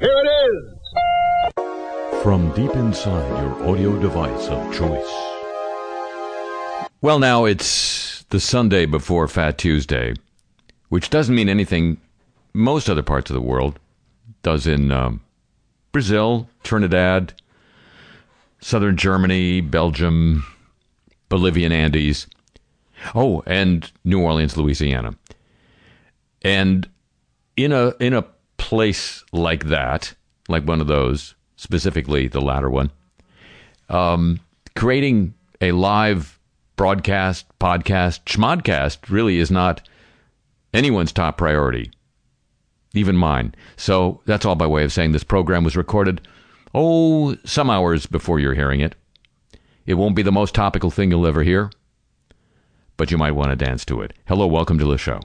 Here it is! From deep inside your audio device of choice. Well, now it's the Sunday before Fat Tuesday, which doesn't mean anything most other parts of the world does in um, Brazil, Trinidad, southern Germany, Belgium, Bolivian Andes. Oh, and New Orleans, Louisiana. And in a in a place like that, like one of those, specifically the latter one, um, creating a live broadcast, podcast, schmodcast really is not anyone's top priority, even mine. So that's all by way of saying this program was recorded, oh, some hours before you're hearing it. It won't be the most topical thing you'll ever hear, but you might want to dance to it. Hello, welcome to the show.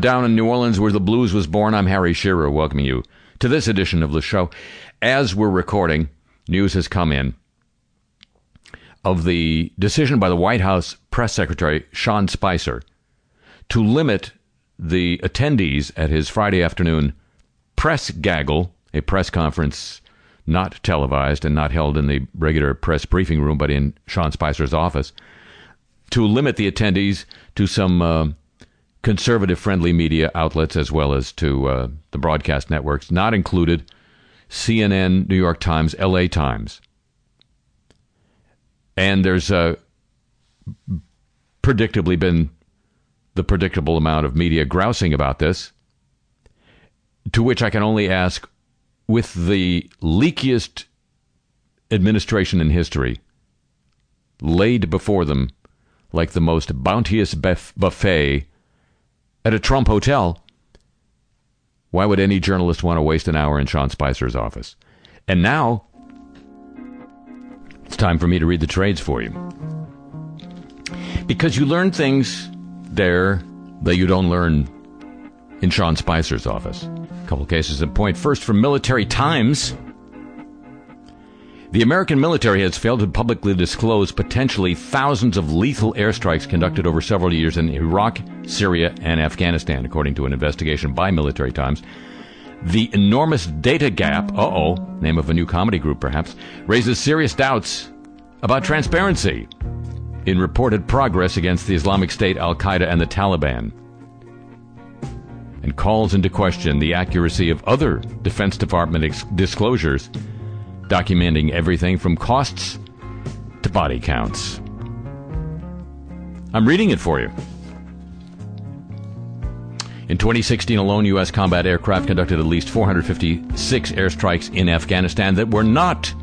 Down in New Orleans, where the blues was born, I'm Harry Shearer, welcoming you to this edition of the show. As we're recording, news has come in of the decision by the White House press secretary, Sean Spicer, to limit the attendees at his Friday afternoon press gaggle, a press conference not televised and not held in the regular press briefing room, but in Sean Spicer's office, to limit the attendees to some uh, conservative friendly media outlets as well as to uh, the broadcast networks, not included CNN, New York Times, LA Times. And there's uh, predictably been the predictable amount of media grousing about this, to which I can only ask with the leakiest administration in history laid before them like the most bounteous buffet at a Trump hotel, why would any journalist want to waste an hour in Sean Spicer's office? And now it's time for me to read the trades for you. Because you learn things there that you don't learn in Sean Spicer's office. A couple cases in point. First, from Military Times. The American military has failed to publicly disclose potentially thousands of lethal airstrikes conducted over several years in Iraq, Syria, and Afghanistan, according to an investigation by Military Times. The enormous data gap, uh oh, name of a new comedy group perhaps, raises serious doubts about transparency in reported progress against the Islamic State, Al Qaeda, and the Taliban, and calls into question the accuracy of other Defense Department ex- disclosures documenting everything from costs to body counts. I'm reading it for you. In 2016 alone, U.S. combat aircraft conducted at least 456 airstrikes in Afghanistan that were not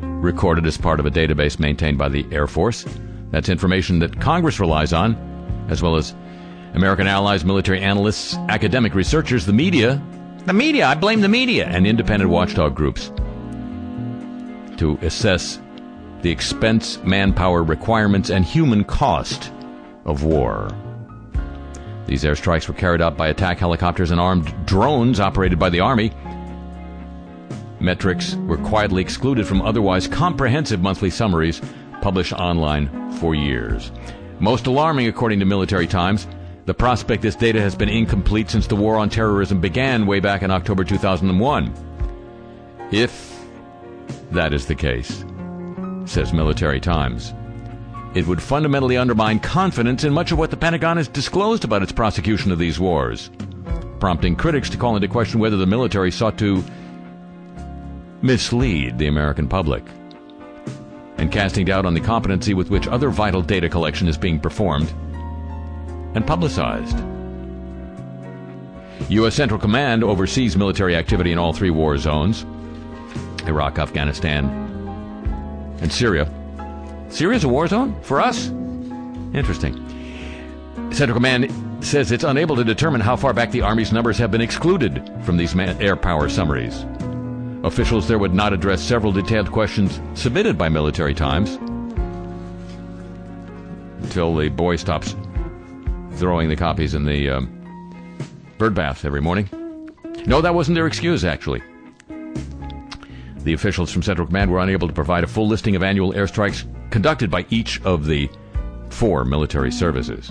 recorded as part of a database maintained by the Air Force. That's information that Congress relies on, as well as American allies, military analysts, academic researchers, the media. The media, I blame the media, and independent watchdog groups to assess the expense, manpower requirements, and human cost of war. These airstrikes were carried out by attack helicopters and armed drones operated by the Army. Metrics were quietly excluded from otherwise comprehensive monthly summaries published online for years. Most alarming, according to Military Times, the prospect this data has been incomplete since the war on terrorism began way back in October 2001. If that is the case, says Military Times. It would fundamentally undermine confidence in much of what the Pentagon has disclosed about its prosecution of these wars, prompting critics to call into question whether the military sought to mislead the American public and casting doubt on the competency with which other vital data collection is being performed and publicized. U.S. Central Command oversees military activity in all three war zones Iraq, Afghanistan, and Syria. Syria's a war zone for us? Interesting. Central Command says it's unable to determine how far back the Army's numbers have been excluded from these air power summaries. Officials there would not address several detailed questions submitted by Military Times until the boy stops throwing the copies in the um, bird bath every morning. No, that wasn't their excuse, actually. The officials from Central Command were unable to provide a full listing of annual airstrikes conducted by each of the four military services.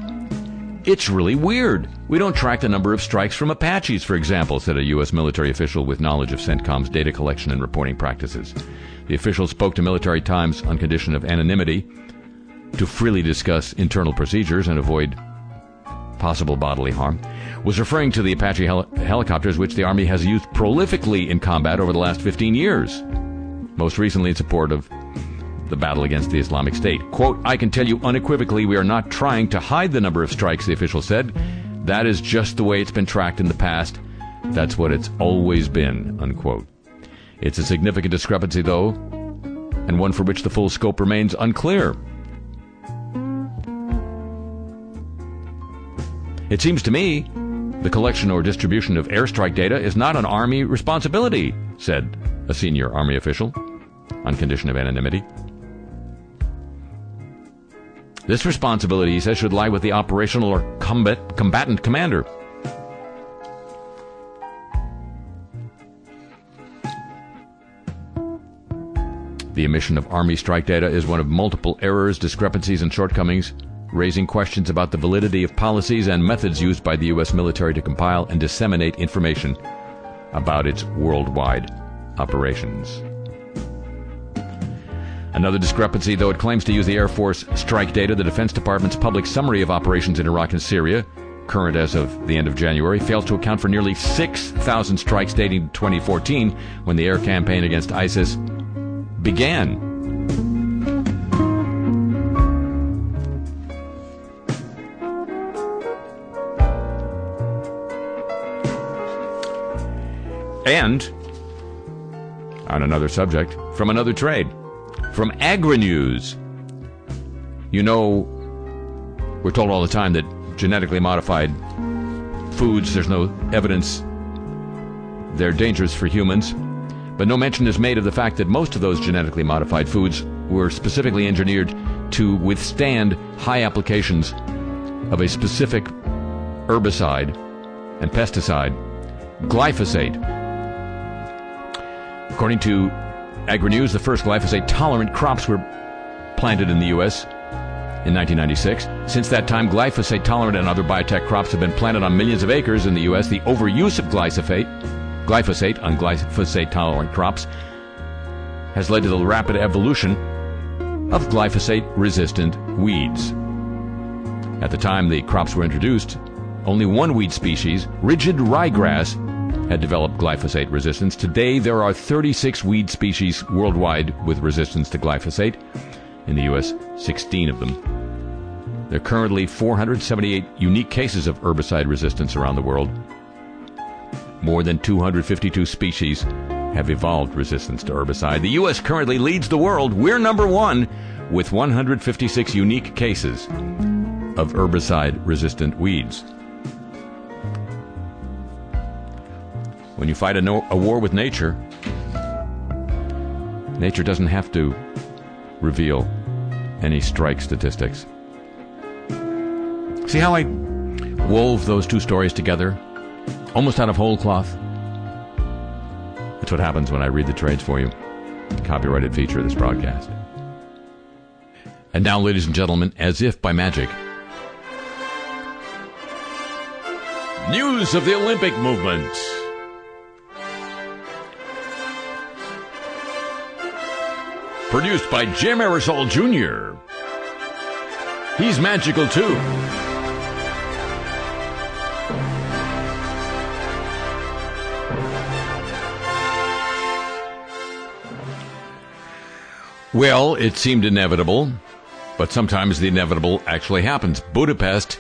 It's really weird. We don't track the number of strikes from Apaches, for example, said a U.S. military official with knowledge of CENTCOM's data collection and reporting practices. The official spoke to Military Times on condition of anonymity to freely discuss internal procedures and avoid possible bodily harm, was referring to the Apache hel- helicopters which the Army has used prolifically in combat over the last 15 years, most recently in support of the battle against the Islamic State. Quote, I can tell you unequivocally we are not trying to hide the number of strikes, the official said. That is just the way it's been tracked in the past. That's what it's always been, unquote. It's a significant discrepancy, though, and one for which the full scope remains unclear. It seems to me the collection or distribution of airstrike data is not an Army responsibility, said a senior Army official, on condition of anonymity. This responsibility, he says, should lie with the operational or combat, combatant commander. The emission of Army strike data is one of multiple errors, discrepancies, and shortcomings raising questions about the validity of policies and methods used by the U.S. military to compile and disseminate information about its worldwide operations. Another discrepancy, though it claims to use the Air Force strike data, the Defense Department's public summary of operations in Iraq and Syria, current as of the end of January, fails to account for nearly 6,000 strikes dating to 2014 when the air campaign against ISIS began. And, on another subject, from another trade, from Agri-News. You know, we're told all the time that genetically modified foods, there's no evidence they're dangerous for humans. But no mention is made of the fact that most of those genetically modified foods were specifically engineered to withstand high applications of a specific herbicide and pesticide, glyphosate. According to Agri News, the first glyphosate tolerant crops were planted in the U.S. in 1996. Since that time, glyphosate tolerant and other biotech crops have been planted on millions of acres in the U.S. The overuse of glyphosate, glyphosate on glyphosate tolerant crops has led to the rapid evolution of glyphosate resistant weeds. At the time the crops were introduced, only one weed species, rigid ryegrass, had developed glyphosate resistance. Today, there are 36 weed species worldwide with resistance to glyphosate. In the U.S., 16 of them. There are currently 478 unique cases of herbicide resistance around the world. More than 252 species have evolved resistance to herbicide. The U.S. currently leads the world. We're number one with 156 unique cases of herbicide resistant weeds. When you fight a, no, a war with nature, nature doesn't have to reveal any strike statistics. See how I wove those two stories together? Almost out of whole cloth. That's what happens when I read the trades for you. Copyrighted feature of this broadcast. And now, ladies and gentlemen, as if by magic, news of the Olympic movement. Produced by Jim Aerosol Jr. He's magical too. Well, it seemed inevitable, but sometimes the inevitable actually happens. Budapest,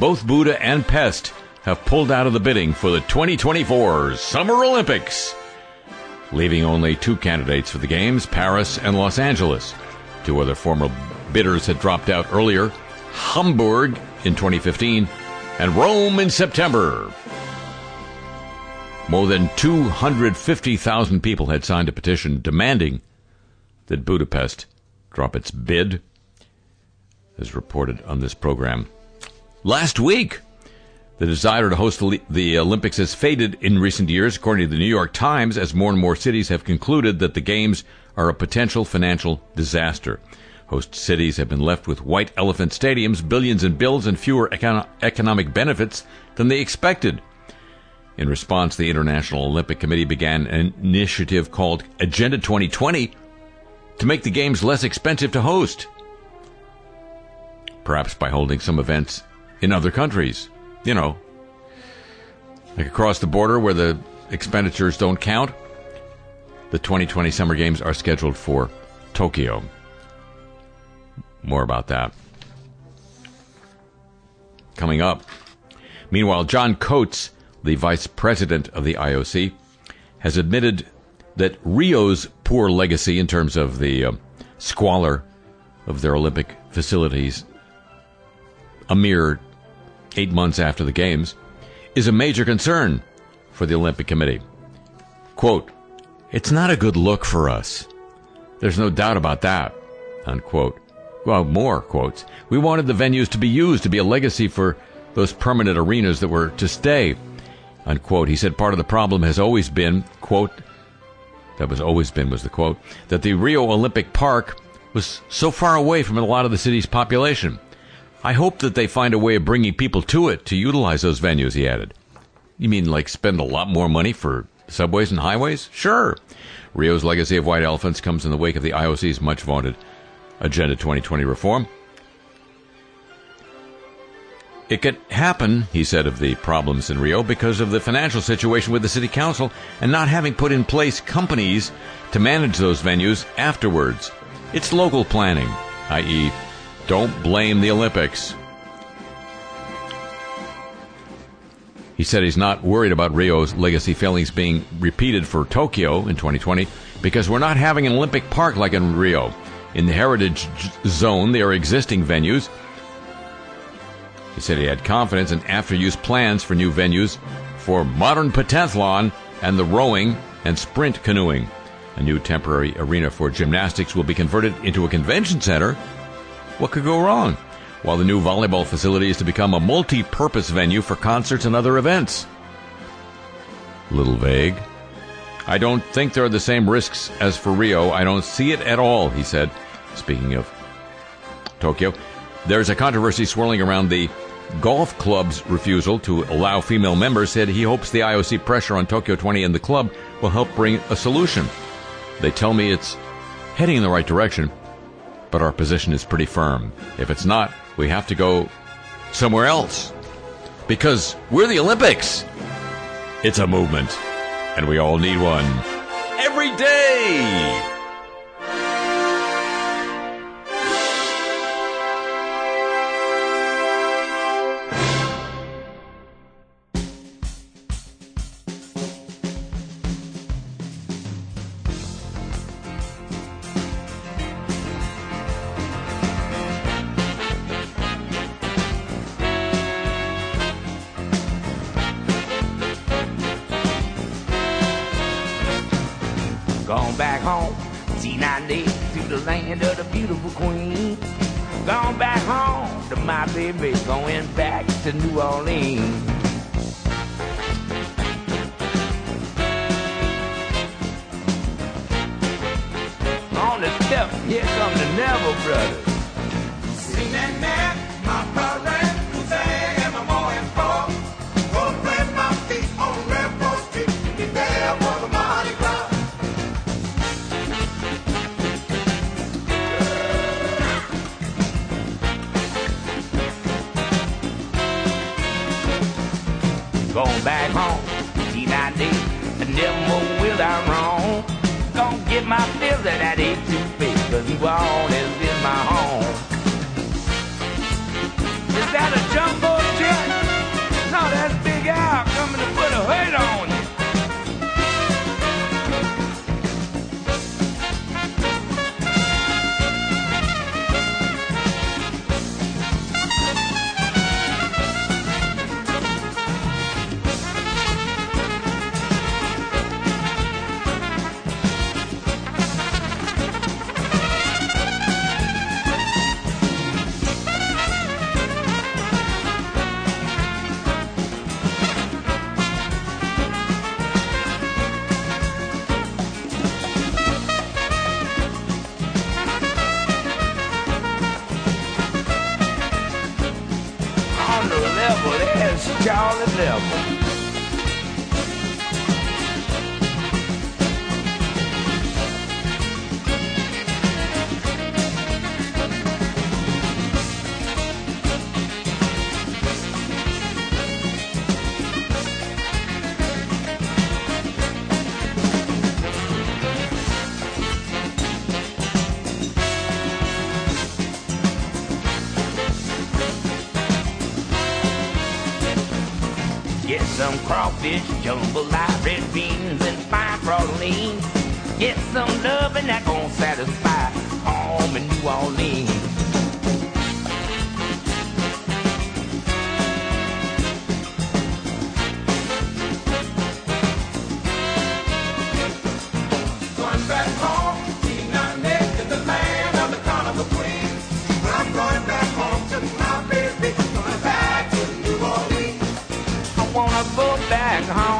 both Buda and Pest have pulled out of the bidding for the 2024 Summer Olympics, leaving only two candidates for the Games Paris and Los Angeles. Two other former bidders had dropped out earlier Hamburg in 2015 and Rome in September. More than 250,000 people had signed a petition demanding that Budapest drop its bid, as reported on this program. Last week, the desire to host the, Olympics has faded in recent years, according to the New York Times, as more and more cities have concluded that the Games are a potential financial disaster. Host cities have been left with white elephant stadiums, billions in bills, and fewer econ- economic benefits than they expected. In response, the International Olympic Committee began an initiative called Agenda 2020 to make the Games less expensive to host. Perhaps by holding some events in other countries. You know, like across the border where the expenditures don't count. The 2020 Summer Games are scheduled for Tokyo. More about that. Coming up. Meanwhile, John Coates, the vice president of the IOC, has admitted that Rio's poor legacy in terms of the uh, squalor of their Olympic facilities, a mere eight months after the Games, is a major concern for the Olympic Committee. Quote, It's not a good look for us. There's no doubt about that. Unquote. Well, more quotes. We wanted the venues to be used to be a legacy for those permanent arenas that were to stay. Unquote. He said part of the problem has always been, quote, that was always been was the quote, that the Rio Olympic Park was so far away from a lot of the city's population. I hope that they find a way of bringing people to it to utilize those venues, he added. You mean like spend a lot more money for subways and highways? Sure. Rio's legacy of white elephants comes in the wake of the IOC's much vaunted Agenda 2020 reform. It could happen, he said, of the problems in Rio because of the financial situation with the city council and not having put in place companies to manage those venues afterwards. It's local planning, i.e., don't blame the Olympics. He said he's not worried about Rio's legacy failings being repeated for Tokyo in 2020 because we're not having an Olympic park like in Rio. In the heritage zone, there are existing venues he said he had confidence in after use plans for new venues for modern pentathlon and the rowing and sprint canoeing. A new temporary arena for gymnastics will be converted into a convention center. What could go wrong? While the new volleyball facility is to become a multi purpose venue for concerts and other events. Little vague. I don't think there are the same risks as for Rio. I don't see it at all, he said. Speaking of Tokyo, there's a controversy swirling around the golf club's refusal to allow female members. Said he hopes the IOC pressure on Tokyo 20 and the club will help bring a solution. They tell me it's heading in the right direction, but our position is pretty firm. If it's not, we have to go somewhere else. Because we're the Olympics. It's a movement, and we all need one. Every day! A2 back home,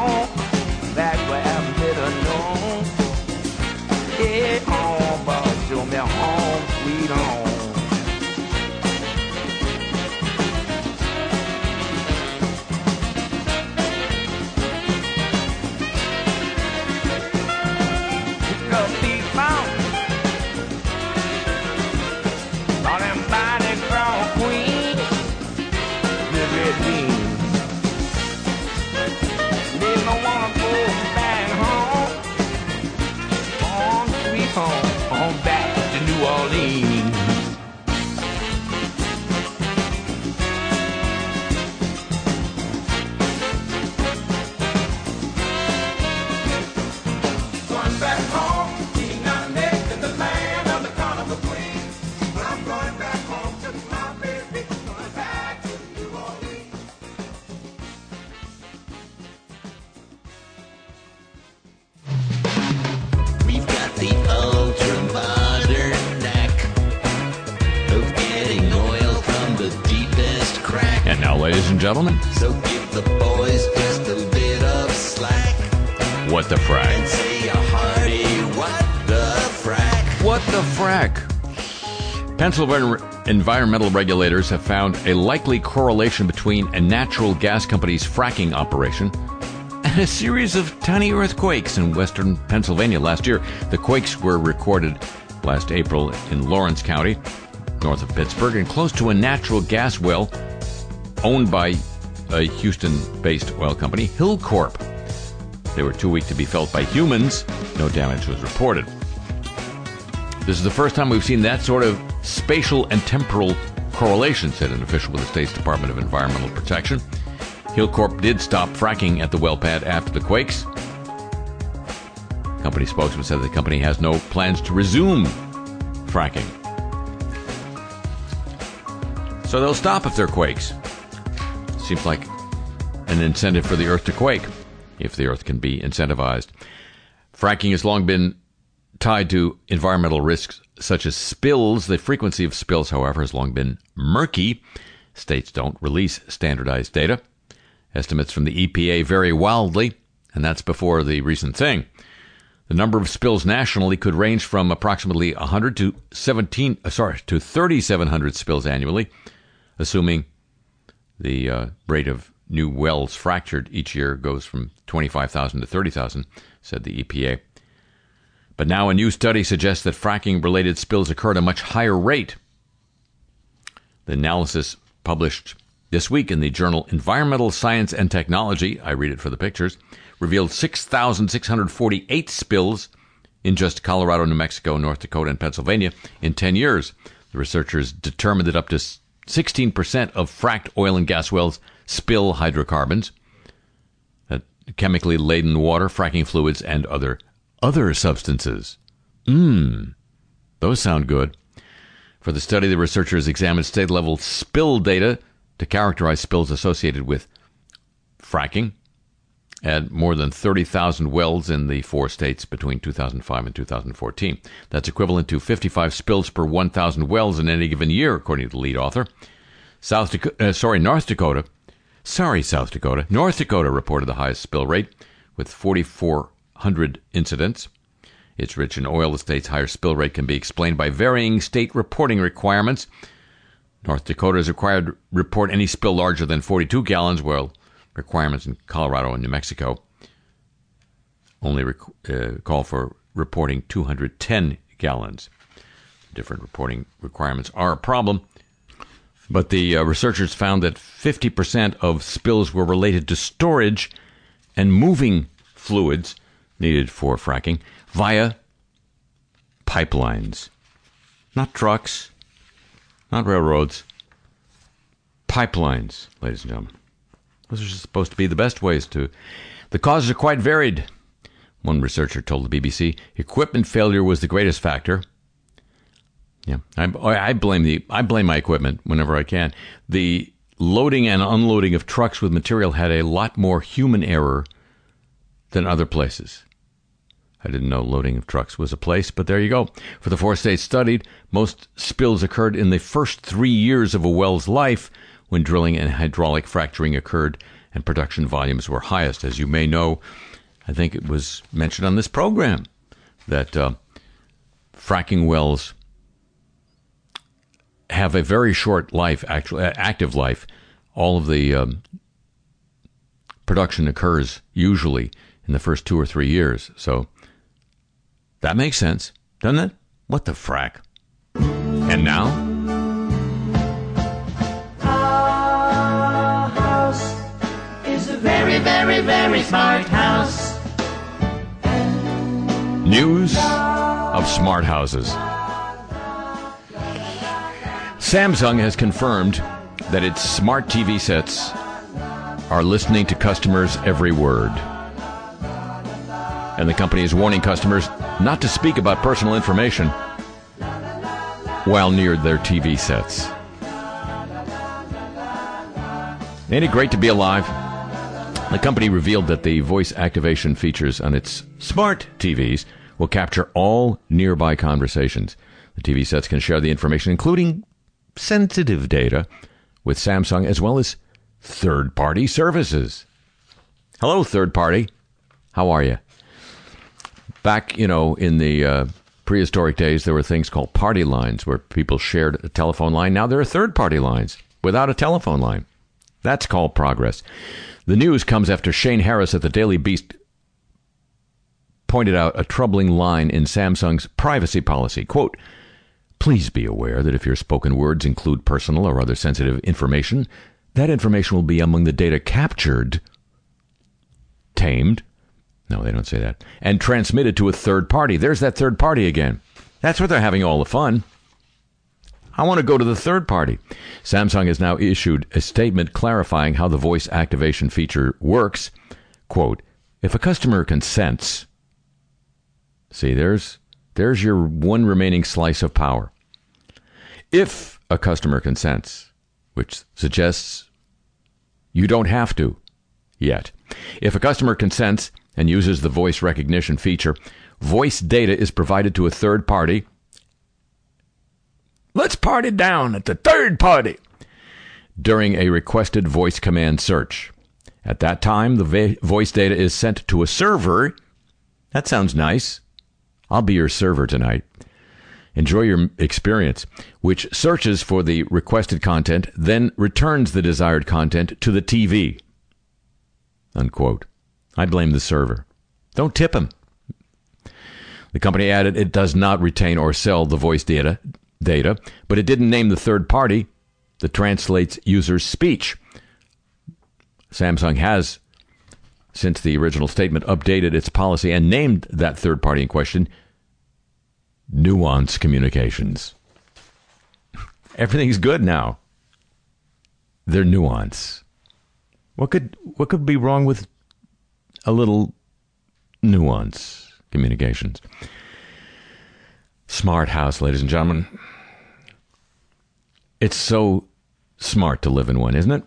gentlemen. So give the boys just a bit of slack. What the frack? Hearty, what the frack? What the frack? Pennsylvania environmental regulators have found a likely correlation between a natural gas company's fracking operation and a series of tiny earthquakes in western Pennsylvania last year. The quakes were recorded last April in Lawrence County, north of Pittsburgh, and close to a natural gas well owned by a Houston based oil company, Hilcorp. They were too weak to be felt by humans. No damage was reported. This is the first time we've seen that sort of spatial and temporal correlation, said an official with the state's Department of Environmental Protection. Hilcorp did stop fracking at the well pad after the quakes. Company spokesman said the company has no plans to resume fracking. So they'll stop if there are quakes. Seems like an incentive for the earth to quake, if the earth can be incentivized. Fracking has long been tied to environmental risks such as spills. The frequency of spills, however, has long been murky. States don't release standardized data. Estimates from the EPA vary wildly, and that's before the recent thing. The number of spills nationally could range from approximately 100 to 17, uh, sorry, to 3,700 spills annually, assuming the uh, rate of new wells fractured each year goes from 25,000 to 30,000, said the EPA. But now a new study suggests that fracking related spills occur at a much higher rate. The analysis published this week in the journal Environmental Science and Technology, I read it for the pictures, revealed 6,648 spills in just Colorado, New Mexico, North Dakota, and Pennsylvania in 10 years. The researchers determined that up to 16% of fracked oil and gas wells spill hydrocarbons, that chemically laden water, fracking fluids, and other other substances. Mmm, those sound good. For the study, the researchers examined state level spill data to characterize spills associated with fracking at more than 30,000 wells in the four states between 2005 and 2014. That's equivalent to 55 spills per 1,000 wells in any given year, according to the lead author. South Dakota, uh, sorry, North Dakota, sorry, South Dakota, North Dakota reported the highest spill rate with 4,400 incidents. It's rich in oil. The state's higher spill rate can be explained by varying state reporting requirements. North Dakota is required to report any spill larger than 42 gallons, while requirements in Colorado and New Mexico only rec- uh, call for reporting 210 gallons. Different reporting requirements are a problem, but the uh, researchers found that 50% of spills were related to storage and moving fluids needed for fracking via pipelines. Not trucks, not railroads, pipelines, ladies and gentlemen. Those are supposed to be the best ways to. The causes are quite varied. One researcher told the BBC equipment failure was the greatest factor. Yeah, I, I blame the I blame my equipment whenever I can. The loading and unloading of trucks with material had a lot more human error than other places. I didn't know loading of trucks was a place, but there you go. For the four states studied, most spills occurred in the first three years of a well's life when drilling and hydraulic fracturing occurred and production volumes were highest. As you may know, I think it was mentioned on this program that uh, fracking wells have a very short life, actually active life. All of the um, production occurs usually in the first two or three years. So that makes sense, doesn't it? What the frack? And now, very, very, smart house. news of smart houses. Samsung has confirmed that its smart TV sets are listening to customers' every word. And the company is warning customers not to speak about personal information while near their TV sets. Ain't it great to be alive? The company revealed that the voice activation features on its smart TVs will capture all nearby conversations. The TV sets can share the information, including sensitive data, with Samsung as well as third party services. Hello, third party. How are you? Back, you know, in the uh, prehistoric days, there were things called party lines where people shared a telephone line. Now there are third party lines without a telephone line. That's called progress. The news comes after Shane Harris at the Daily Beast pointed out a troubling line in Samsung's privacy policy. Quote, Please be aware that if your spoken words include personal or other sensitive information, that information will be among the data captured, tamed, no, they don't say that, and transmitted to a third party. There's that third party again. That's where they're having all the fun. I want to go to the third party. Samsung has now issued a statement clarifying how the voice activation feature works. Quote, if a customer consents, see, there's, there's your one remaining slice of power. If a customer consents, which suggests you don't have to yet. If a customer consents and uses the voice recognition feature, voice data is provided to a third party. Let's party down at the third party during a requested voice command search. At that time, the voice data is sent to a server. That sounds nice. I'll be your server tonight. Enjoy your experience, which searches for the requested content, then returns the desired content to the TV. Unquote. I blame the server. Don't tip him. The company added it does not retain or sell the voice data, data, but it didn't name the third party that translates users' speech. Samsung has, since the original statement, updated its policy and named that third party in question Nuance Communications. Everything's good now. They're nuance. What could what could be wrong with a little nuance communications? Smart house, ladies and gentlemen. It's so smart to live in one, isn't it?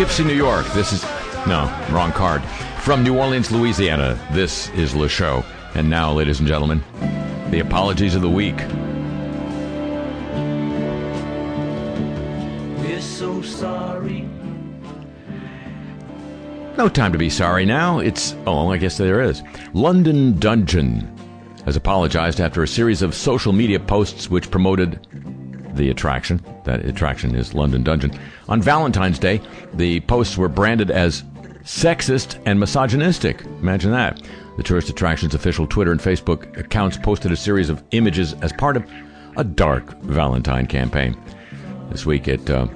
Poughkeepsie, New York, this is. No, wrong card. From New Orleans, Louisiana, this is Le Show. And now, ladies and gentlemen, the apologies of the week. We're so sorry. No time to be sorry now. It's. Oh, I guess there is. London Dungeon has apologized after a series of social media posts which promoted the attraction. That attraction is London Dungeon. On Valentine's Day, the posts were branded as sexist and misogynistic. Imagine that. The tourist attraction's official Twitter and Facebook accounts posted a series of images as part of a dark Valentine campaign. This week, it uh,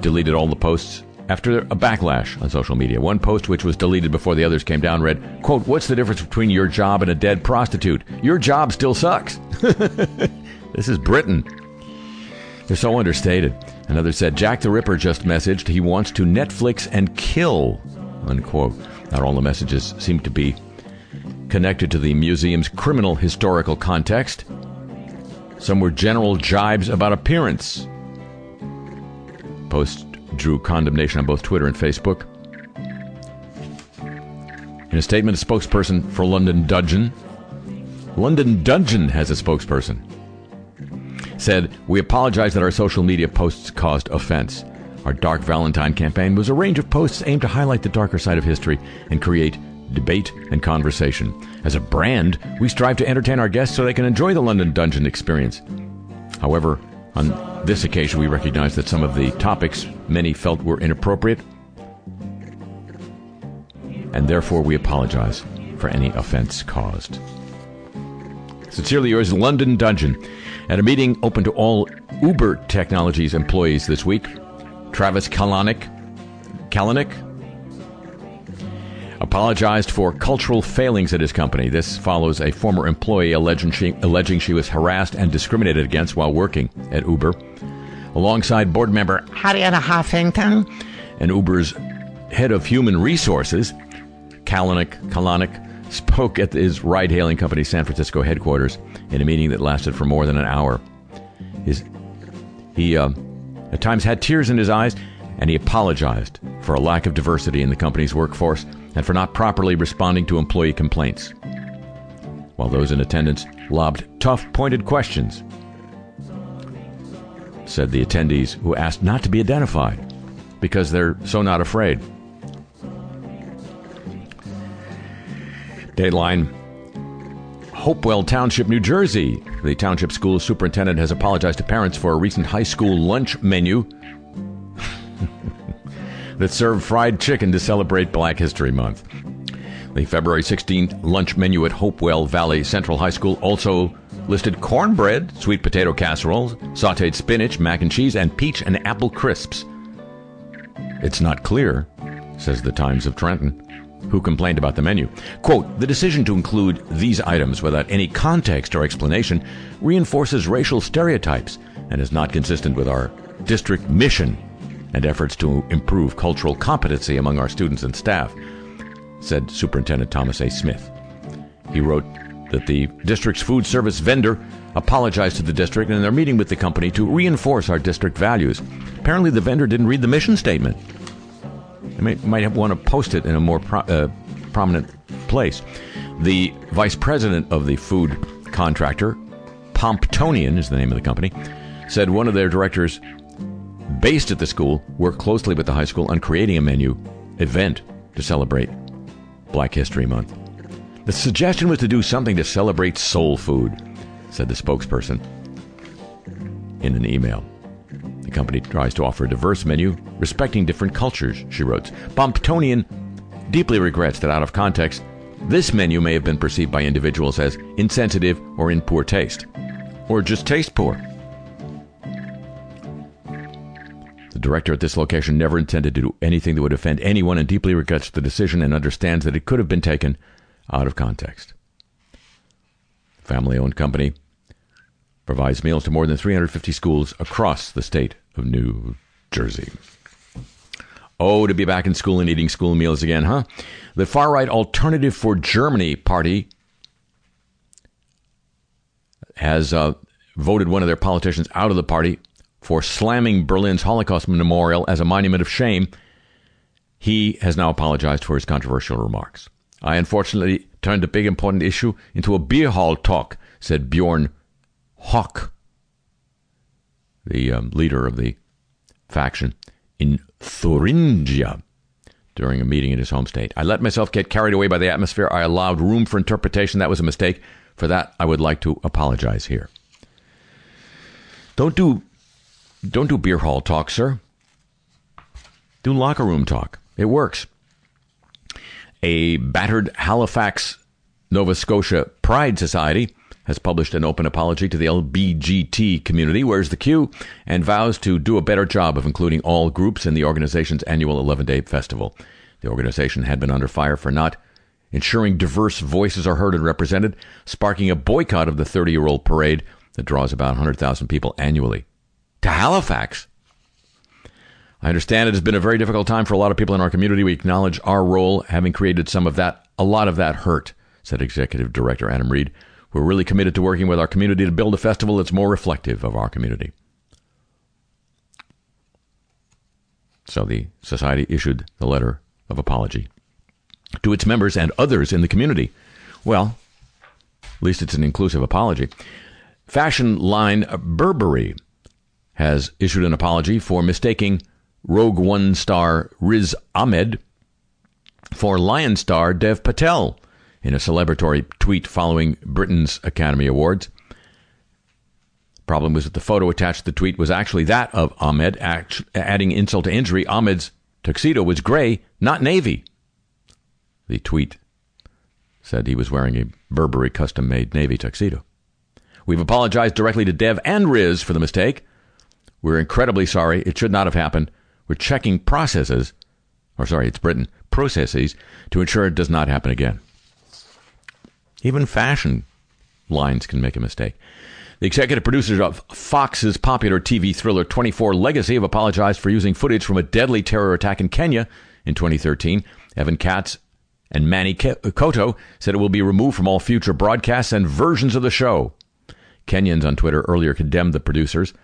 deleted all the posts after a backlash on social media. One post, which was deleted before the others came down, read, quote, What's the difference between your job and a dead prostitute? Your job still sucks. this is Britain. They're so understated. Another said, Jack the Ripper just messaged he wants to Netflix and kill, unquote. Not all the messages seem to be connected to the museum's criminal historical context. Some were general jibes about appearance. Post drew condemnation on both Twitter and Facebook. In a statement, a spokesperson for London Dungeon, London Dungeon has a spokesperson, said, We apologize that our social media posts caused offense. Our Dark Valentine campaign was a range of posts aimed to highlight the darker side of history and create debate and conversation. As a brand, we strive to entertain our guests so they can enjoy the London Dungeon experience. However, on this occasion, we recognize that some of the topics many felt were inappropriate, and therefore we apologize for any offense caused. Sincerely yours, London Dungeon. At a meeting open to all Uber Technologies employees this week, Travis Kalanick, Kalanick apologized for cultural failings at his company. This follows a former employee alleging she, alleging she was harassed and discriminated against while working at Uber. Alongside board member Harriet Huffington and Uber's head of human resources, Kalanick, Kalanick spoke at his ride-hailing company's San Francisco headquarters in a meeting that lasted for more than an hour. His, he uh, at times had tears in his eyes, and he apologized for a lack of diversity in the company's workforce and for not properly responding to employee complaints. While those in attendance lobbed tough, pointed questions, said the attendees who asked not to be identified because they're so not afraid. Dateline Hopewell Township, New Jersey. The township school superintendent has apologized to parents for a recent high school lunch menu that served fried chicken to celebrate Black History Month. The February 16th lunch menu at Hopewell Valley Central High School also listed cornbread, sweet potato casseroles, sauteed spinach, mac and cheese, and peach and apple crisps. It's not clear, says the Times of Trenton, who complained about the menu. Quote, the decision to include these items without any context or explanation reinforces racial stereotypes and is not consistent with our district mission and efforts to improve cultural competency among our students and staff, said Superintendent Thomas A. Smith. He wrote that the district's food service vendor apologized to the district and they're meeting with the company to reinforce our district values. Apparently, the vendor didn't read the mission statement. They may, might want to post it in a more pro, uh, prominent place. The vice president of the food contractor, Pomptonian is the name of the company, said one of their directors based at the school worked closely with the high school on creating a menu event to celebrate Black History Month. The suggestion was to do something to celebrate soul food, said the spokesperson in an email. The company tries to offer a diverse menu respecting different cultures, she wrote. Pomptonian deeply regrets that out of context, this menu may have been perceived by individuals as insensitive or in poor taste, or just taste poor. The director at this location never intended to do anything that would offend anyone and deeply regrets the decision and understands that it could have been taken out of context. Family owned company provides meals to more than 350 schools across the state of New Jersey. Oh, to be back in school and eating school meals again, huh? The far right Alternative for Germany party has uh, voted one of their politicians out of the party for slamming Berlin's Holocaust Memorial as a monument of shame He has now apologized for his controversial remarks. I unfortunately turned a big important issue into a beer hall talk, said Bjorn Höcke, the um, leader of the faction in Thuringia during a meeting in his home state. I let myself get carried away by the atmosphere. I allowed room for interpretation. That was a mistake. For that, I would like to apologize here. Don't do don't do beer hall talk, sir. Do locker room talk. It works. A battered Halifax, Nova Scotia Pride Society has published an open apology to the LBGT community, where's the Q, and vows to do a better job of including all groups in the organization's annual 11 day festival. The organization had been under fire for not ensuring diverse voices are heard and represented, sparking a boycott of the 30 year old parade that draws about 100,000 people annually. To Halifax. I understand it has been a very difficult time for a lot of people in our community. We acknowledge our role, having created some of that, a lot of that hurt, said Executive Director Adam Reed. We're really committed to working with our community to build a festival that's more reflective of our community. So the society issued the letter of apology to its members and others in the community. Well, at least it's an inclusive apology. Fashion line Burberry has issued an apology for mistaking Rogue One star Riz Ahmed for Lion star Dev Patel in a celebratory tweet following Britain's Academy Awards. The problem was that the photo attached to the tweet was actually that of Ahmed, act- adding insult to injury. Ahmed's tuxedo was gray, not navy. The tweet said he was wearing a Burberry custom made navy tuxedo. We've apologized directly to Dev and Riz for the mistake. We're incredibly sorry. It should not have happened. We're checking processes, or sorry, it's Britain, processes to ensure it does not happen again. Even fashion lines can make a mistake. The executive producers of Fox's popular TV thriller 24 Legacy have apologized for using footage from a deadly terror attack in Kenya in 2013. Evan Katz and Manny Coto uh, said it will be removed from all future broadcasts and versions of the show. Kenyans on Twitter earlier condemned the producers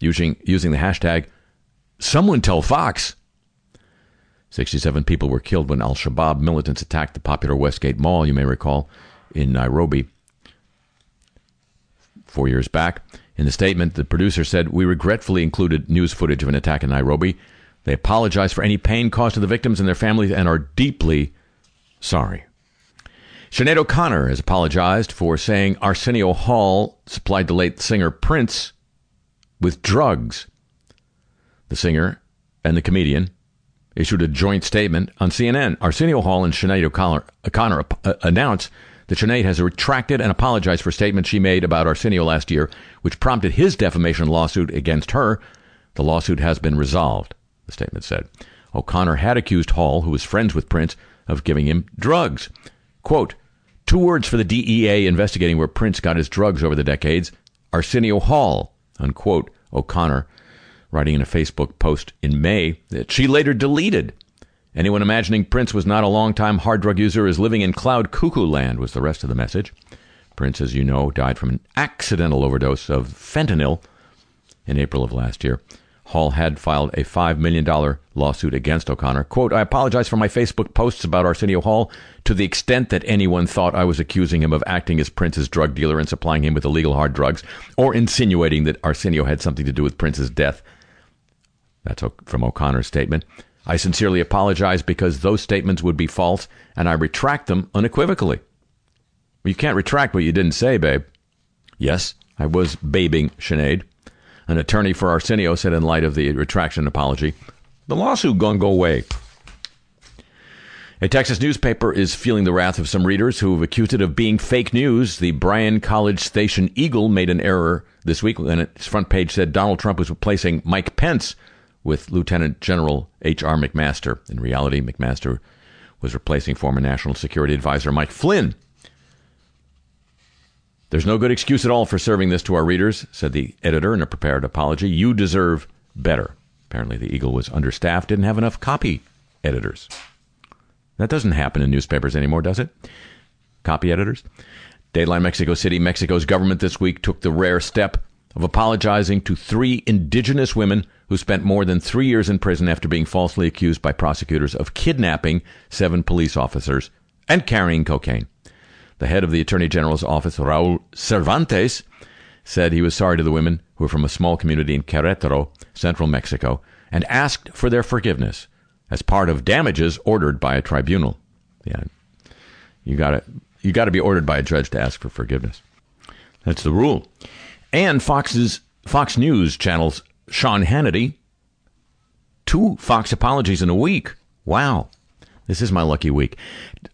using, using the hashtag Someone Tell Fox. 67 people were killed when Al Shabaab militants attacked the popular Westgate Mall, you may recall, in Nairobi four years back. In the statement, the producer said, We regretfully included news footage of an attack in Nairobi. They apologize for any pain caused to the victims and their families and are deeply sorry. Sinead O'Connor has apologized for saying Arsenio Hall supplied the late singer Prince with drugs. The singer and the comedian issued a joint statement on CNN. Arsenio Hall and Sinead O'Connor, O'Connor uh, announced that Sinead has retracted and apologized for statements she made about Arsenio last year, which prompted his defamation lawsuit against her. The lawsuit has been resolved, the statement said. O'Connor had accused Hall, who was friends with Prince, of giving him drugs. Quote, two words for the DEA investigating where Prince got his drugs over the decades Arsenio Hall, unquote, O'Connor, writing in a Facebook post in May that she later deleted. Anyone imagining Prince was not a long-time hard drug user is living in cloud cuckoo land, was the rest of the message. Prince, as you know, died from an accidental overdose of fentanyl in April of last year. Hall had filed a $5 million lawsuit against O'Connor. Quote, I apologize for my Facebook posts about Arsenio Hall to the extent that anyone thought I was accusing him of acting as Prince's drug dealer and supplying him with illegal hard drugs, or insinuating that Arsenio had something to do with Prince's death. That's from O'Connor's statement. I sincerely apologize because those statements would be false, and I retract them unequivocally. You can't retract what you didn't say, babe. Yes, I was babing Sinead. An attorney for Arsenio said in light of the retraction apology, the lawsuit gonna go away. A Texas newspaper is feeling the wrath of some readers who have accused it of being fake news. The Bryan College Station Eagle made an error this week, and its front page said Donald Trump was replacing Mike Pence with Lieutenant General H.R. McMaster. In reality, McMaster was replacing former National Security Advisor Mike Flynn. There's no good excuse at all for serving this to our readers, said the editor in a prepared apology. You deserve better. Apparently, the Eagle was understaffed, didn't have enough copy editors. That doesn't happen in newspapers anymore, does it? Copy editors? Dateline Mexico City, Mexico's government this week took the rare step of apologizing to three indigenous women who spent more than three years in prison after being falsely accused by prosecutors of kidnapping seven police officers and carrying cocaine. The head of the Attorney General's office, Raul Cervantes, said he was sorry to the women who were from a small community in Querétaro, central Mexico, and asked for their forgiveness as part of damages ordered by a tribunal. Yeah, you got to you got to be ordered by a judge to ask for forgiveness. That's the rule. And Fox's Fox News channel's Sean Hannity two Fox apologies in a week. Wow. This is my lucky week.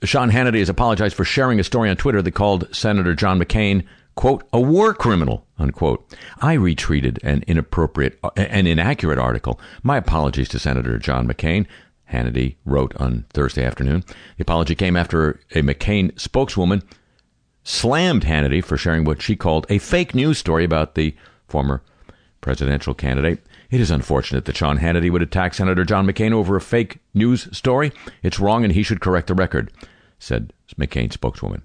Sean Hannity has apologized for sharing a story on Twitter that called Senator John McCain, quote, a war criminal, unquote. I retweeted an inappropriate, uh, an inaccurate article. My apologies to Senator John McCain. Hannity wrote on Thursday afternoon. The apology came after a McCain spokeswoman slammed Hannity for sharing what she called a fake news story about the former presidential candidate. It is unfortunate that Sean Hannity would attack Senator John McCain over a fake news story. It's wrong and he should correct the record, said McCain spokeswoman.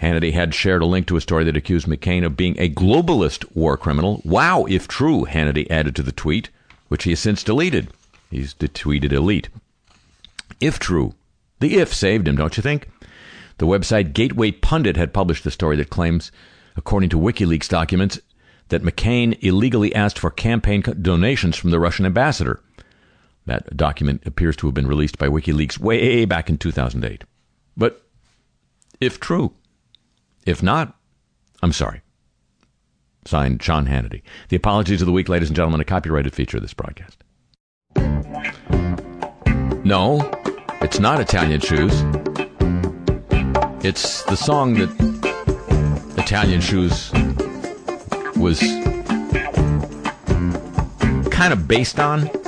Hannity had shared a link to a story that accused McCain of being a globalist war criminal. Wow, if true, Hannity added to the tweet, which he has since deleted. He's tweeted elite. If true, the if saved him, don't you think? The website Gateway Pundit had published the story that claims, according to WikiLeaks documents, that McCain illegally asked for campaign donations from the Russian ambassador. That document appears to have been released by WikiLeaks way back in 2008. But if true, if not, I'm sorry. Signed, Sean Hannity. The apologies of the week, ladies and gentlemen, a copyrighted feature of this broadcast. No, it's not Italian Shoes. It's the song that Italian Shoes was kind of based on.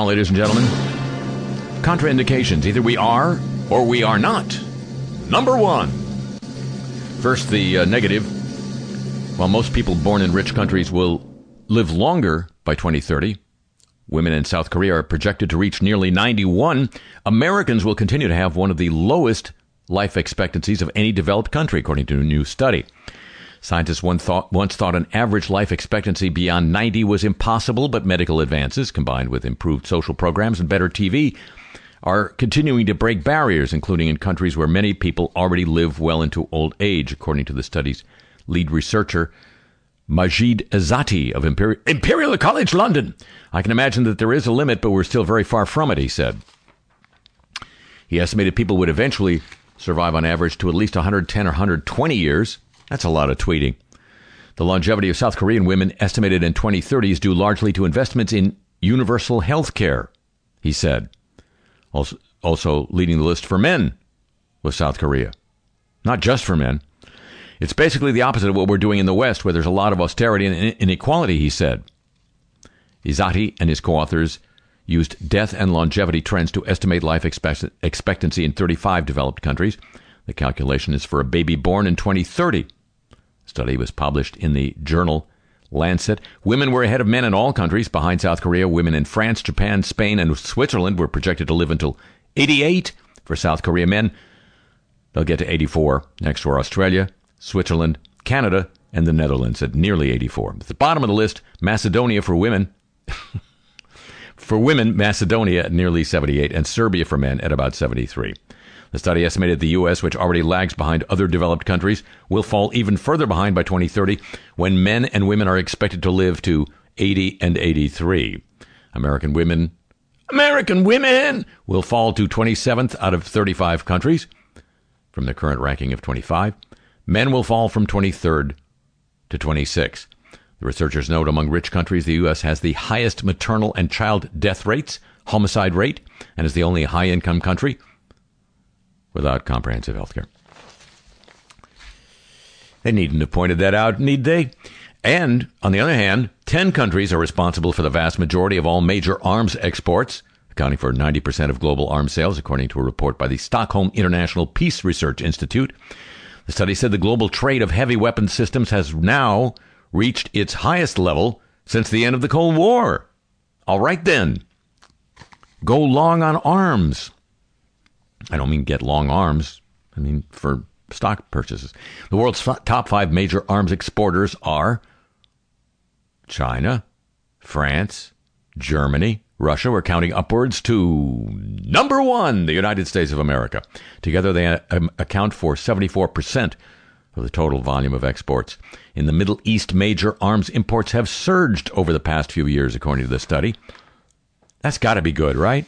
Now, ladies and gentlemen, contraindications. Either we are or we are not. Number one. First, the uh, negative. While most people born in rich countries will live longer by 2030. Women in South Korea are projected to reach nearly 91. Americans will continue to have one of the lowest life expectancies of any developed country, according to a new study. Scientists once thought, once thought an average life expectancy beyond 90 was impossible, but medical advances, combined with improved social programs and better TV, are continuing to break barriers, including in countries where many people already live well into old age, according to the study's lead researcher, Majid Ezzati of Imperial College London. I can imagine that there is a limit, but we're still very far from it, he said. He estimated people would eventually survive on average to at least 110 or 120 years. That's a lot of tweeting. The longevity of South Korean women estimated in 2030 is due largely to investments in universal health care, he said. Also, also leading the list for men was South Korea. Not just for men. It's basically the opposite of what we're doing in the West, where there's a lot of austerity and inequality, he said. Ezzati and his co authors used death and longevity trends to estimate life expectancy in 35 developed countries. The calculation is for a baby born in 2030. Study was published in the journal Lancet. Women were ahead of men in all countries. Behind South Korea, women in France, Japan, Spain, and Switzerland were projected to live until 88. For South Korea men, they'll get to 84. Next were Australia, Switzerland, Canada, and the Netherlands at nearly 84. At the bottom of the list, Macedonia for women. for women, Macedonia at nearly 78, and Serbia for men at about 73. The study estimated the U.S., which already lags behind other developed countries, will fall even further behind by 2030 when men and women are expected to live to 80 and 83. American women, American women will fall to 27th out of 35 countries from the current ranking of 25. Men will fall from 23rd to 26. The researchers note among rich countries, the U.S. has the highest maternal and child death rates, homicide rate, and is the only high income country without comprehensive health care. They needn't have pointed that out, need they? And, on the other hand, 10 countries are responsible for the vast majority of all major arms exports, accounting for 90% of global arms sales, according to a report by the Stockholm International Peace Research Institute. The study said the global trade of heavy weapons systems has now reached its highest level since the end of the Cold War. All right then. Go long on arms. I don't mean get long arms. I mean for stock purchases. The world's f- top five major arms exporters are China, France, Germany, Russia. We're counting upwards to number one, the United States of America. Together, they um, account for 74% of the total volume of exports. In the Middle East, major arms imports have surged over the past few years, according to the study. That's got to be good, right?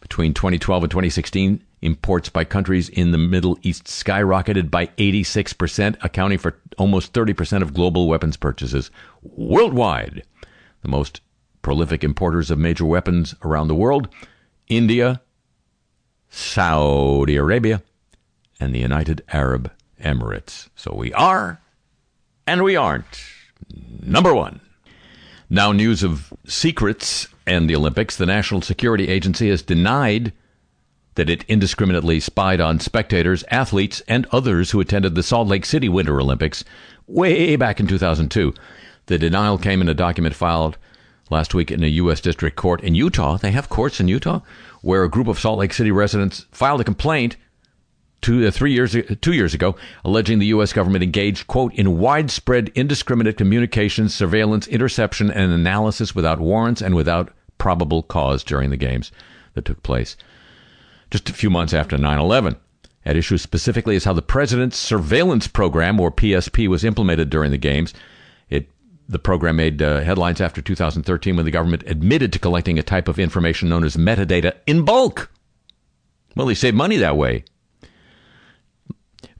Between 2012 and 2016, imports by countries in the Middle East skyrocketed by 86%, accounting for almost 30% of global weapons purchases worldwide. The most prolific importers of major weapons around the world India, Saudi Arabia, and the United Arab Emirates. So we are, and we aren't. Number one. Now, news of secrets and the Olympics. The National Security Agency has denied that it indiscriminately spied on spectators, athletes, and others who attended the Salt Lake City Winter Olympics way back in 2002. The denial came in a document filed last week in a U.S. District Court in Utah. They have courts in Utah where a group of Salt Lake City residents filed a complaint two, uh, three years, two years ago, alleging the U.S. government engaged, quote, in widespread indiscriminate communications, surveillance, interception, and analysis without warrants and without probable cause during the games that took place just a few months after 9 11. At issue specifically is how the president's surveillance program, or PSP, was implemented during the games. It the program made uh, headlines after 2013 when the government admitted to collecting a type of information known as metadata in bulk. Well, they saved money that way.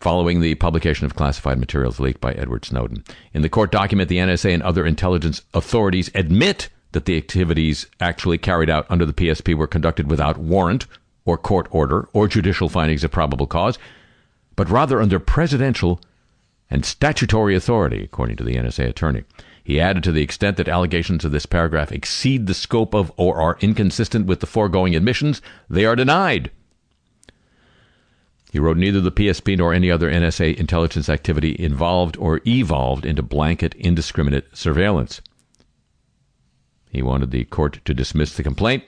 Following the publication of classified materials leaked by Edward Snowden. In the court document, the NSA and other intelligence authorities admit that the activities actually carried out under the PSP were conducted without warrant or court order or judicial findings of probable cause, but rather under presidential and statutory authority, according to the NSA attorney. He added to the extent that allegations of this paragraph exceed the scope of or are inconsistent with the foregoing admissions, they are denied. He wrote neither the PSP nor any other NSA intelligence activity involved or evolved into blanket indiscriminate surveillance. He wanted the court to dismiss the complaint.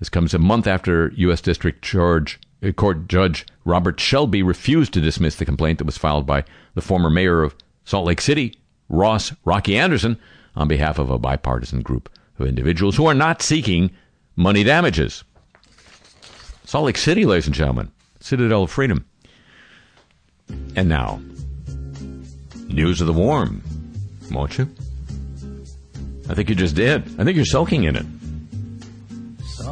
This comes a month after U.S. District Charge, uh, Court Judge Robert Shelby refused to dismiss the complaint that was filed by the former mayor of Salt Lake City, Ross Rocky Anderson, on behalf of a bipartisan group of individuals who are not seeking money damages. Salt Lake City, ladies and gentlemen, Citadel of Freedom. And now, news of the warm, won't you? I think you just did. I think you're soaking in it. Soft,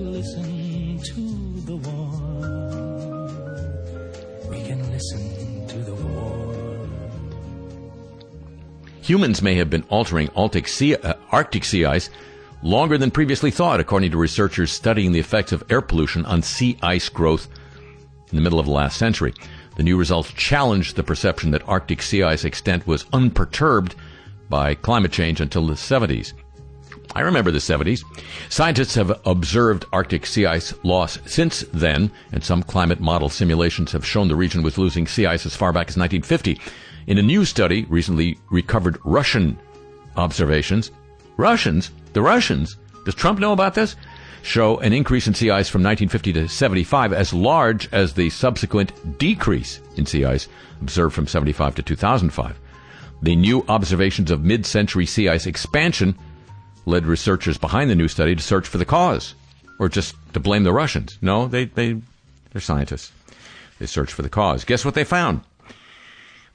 listen to the warm. We can listen to the warm. Humans may have been altering Arctic sea, uh, Arctic sea ice longer than previously thought, according to researchers studying the effects of air pollution on sea ice growth in the middle of the last century. The new results challenged the perception that Arctic sea ice extent was unperturbed by climate change until the 70s. I remember the 70s. Scientists have observed Arctic sea ice loss since then, and some climate model simulations have shown the region was losing sea ice as far back as 1950. In a new study, recently recovered Russian observations, Russians, the Russians, does Trump know about this? Show an increase in sea ice from 1950 to 75 as large as the subsequent decrease in sea ice observed from 75 to 2005. The new observations of mid century sea ice expansion led researchers behind the new study to search for the cause, or just to blame the Russians. No, they, they, they're scientists. They searched for the cause. Guess what they found?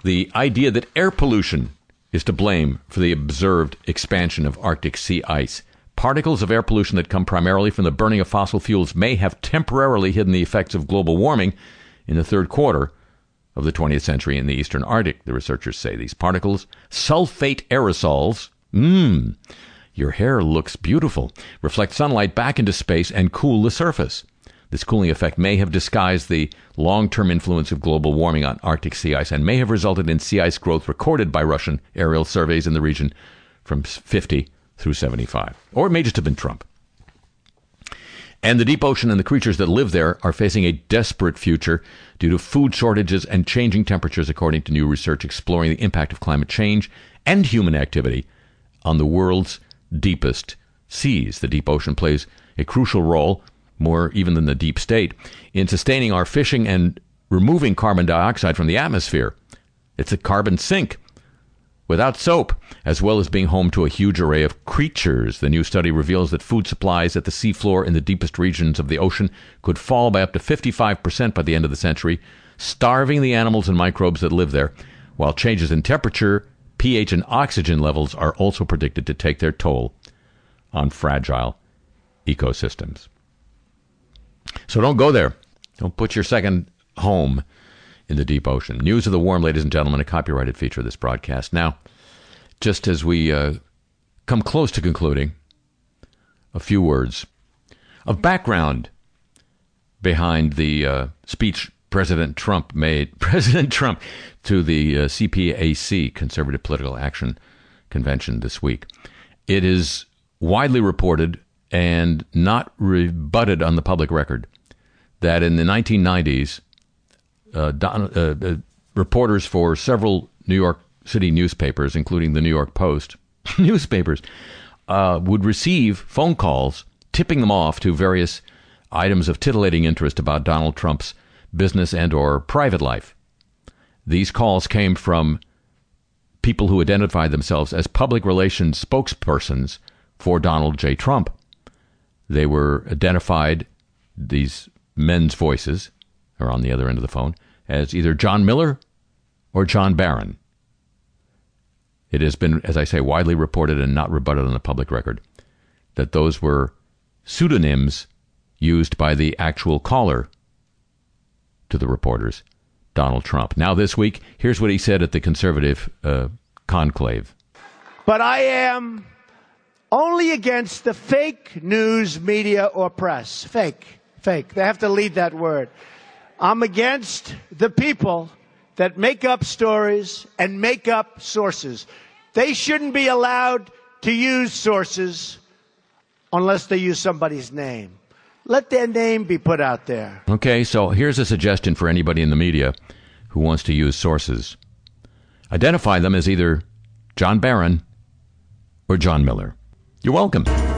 The idea that air pollution is to blame for the observed expansion of Arctic sea ice. Particles of air pollution that come primarily from the burning of fossil fuels may have temporarily hidden the effects of global warming in the third quarter of the 20th century in the eastern Arctic, the researchers say. These particles, sulfate aerosols, mmm, your hair looks beautiful, reflect sunlight back into space and cool the surface. This cooling effect may have disguised the long term influence of global warming on Arctic sea ice and may have resulted in sea ice growth recorded by Russian aerial surveys in the region from 50 through 75. Or it may just have been Trump. And the deep ocean and the creatures that live there are facing a desperate future due to food shortages and changing temperatures, according to new research exploring the impact of climate change and human activity on the world's deepest seas. The deep ocean plays a crucial role, more even than the deep state, in sustaining our fishing and removing carbon dioxide from the atmosphere. It's a carbon sink without soap, as well as being home to a huge array of creatures. The new study reveals that food supplies at the seafloor in the deepest regions of the ocean could fall by up to 55% by the end of the century, starving the animals and microbes that live there, while changes in temperature, pH, and oxygen levels are also predicted to take their toll on fragile ecosystems. So don't go there. Don't put your second home in the deep ocean. News of the Warm, ladies and gentlemen, a copyrighted feature of this broadcast. Now, just as we uh, come close to concluding, a few words of background behind the uh, speech President Trump made, President Trump, to the uh, CPAC, Conservative Political Action Convention this week. It is widely reported and not rebutted on the public record that in the 1990s, uh, Don, uh, uh, reporters for several New York City newspapers, including the New York Post, newspapers, uh, would receive phone calls tipping them off to various items of titillating interest about Donald Trump's business and or private life. These calls came from people who identified themselves as public relations spokespersons for Donald J. Trump. They were identified, these men's voices are on the other end of the phone, as either John Miller or John Barron. It has been, as I say, widely reported and not rebutted on the public record that those were pseudonyms used by the actual caller to the reporters, Donald Trump. Now, this week, here's what he said at the conservative uh, conclave. But I am only against the fake news media or press. Fake. Fake. They have to lead that word. I'm against the people that make up stories and make up sources. They shouldn't be allowed to use sources unless they use somebody's name. Let their name be put out there. Okay, so here's a suggestion for anybody in the media who wants to use sources. Identify them as either John Barron, or John Miller. You're welcome.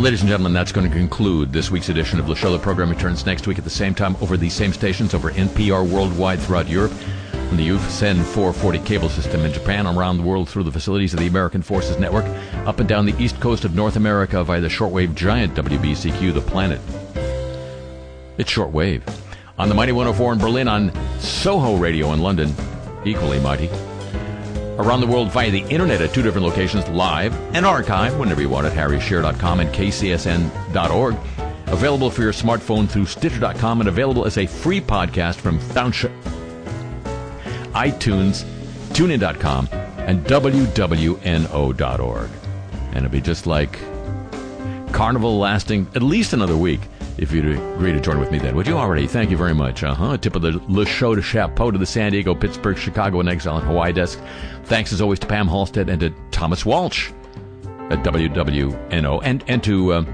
Well, ladies and gentlemen, that's going to conclude this week's edition of the show. The program returns next week at the same time over these same stations over NPR worldwide throughout Europe, on the UFSN 440 cable system in Japan, around the world through the facilities of the American Forces Network, up and down the east coast of North America via the shortwave giant WBCQ, the planet. It's shortwave. On the Mighty 104 in Berlin, on Soho Radio in London, equally mighty around the world via the internet at two different locations, live and archive whenever you want at harryshearer.com and kcsn.org. Available for your smartphone through Stitcher.com and available as a free podcast from Fountain, iTunes, TuneIn.com, and WWNO.org. And it'll be just like Carnival lasting at least another week if you'd agree to join with me then. Would you already? Thank you very much. Uh huh. Tip of the Le Show de Chapeau to the San Diego, Pittsburgh, Chicago, and Exile and Hawaii desk. Thanks as always to Pam Halstead and to Thomas Walsh at WWNO and, and to uh,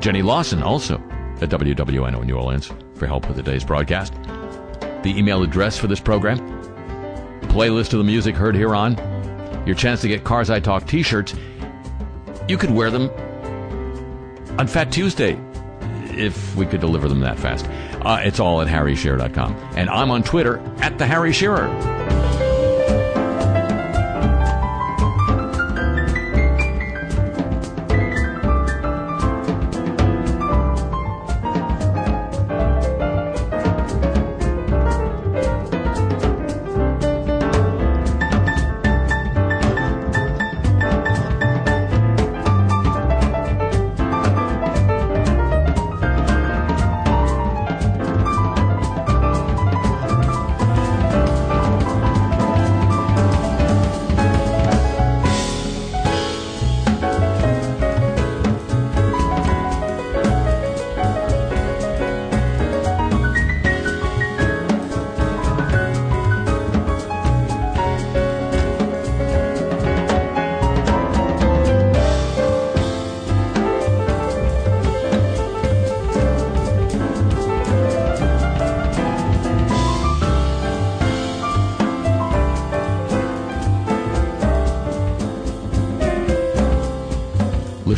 Jenny Lawson also at WWNO New Orleans for help with today's broadcast. The email address for this program, playlist of the music heard here on, your chance to get Cars I Talk t shirts. You could wear them on Fat Tuesday if we could deliver them that fast. Uh, it's all at harryshearer.com. And I'm on Twitter at the Harry Shearer.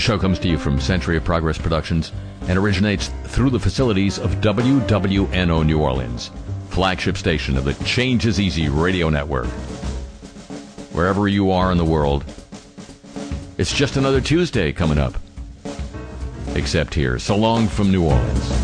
Show comes to you from Century of Progress Productions and originates through the facilities of WWNO New Orleans, flagship station of the Change is Easy radio network. Wherever you are in the world, it's just another Tuesday coming up. Except here. So long from New Orleans.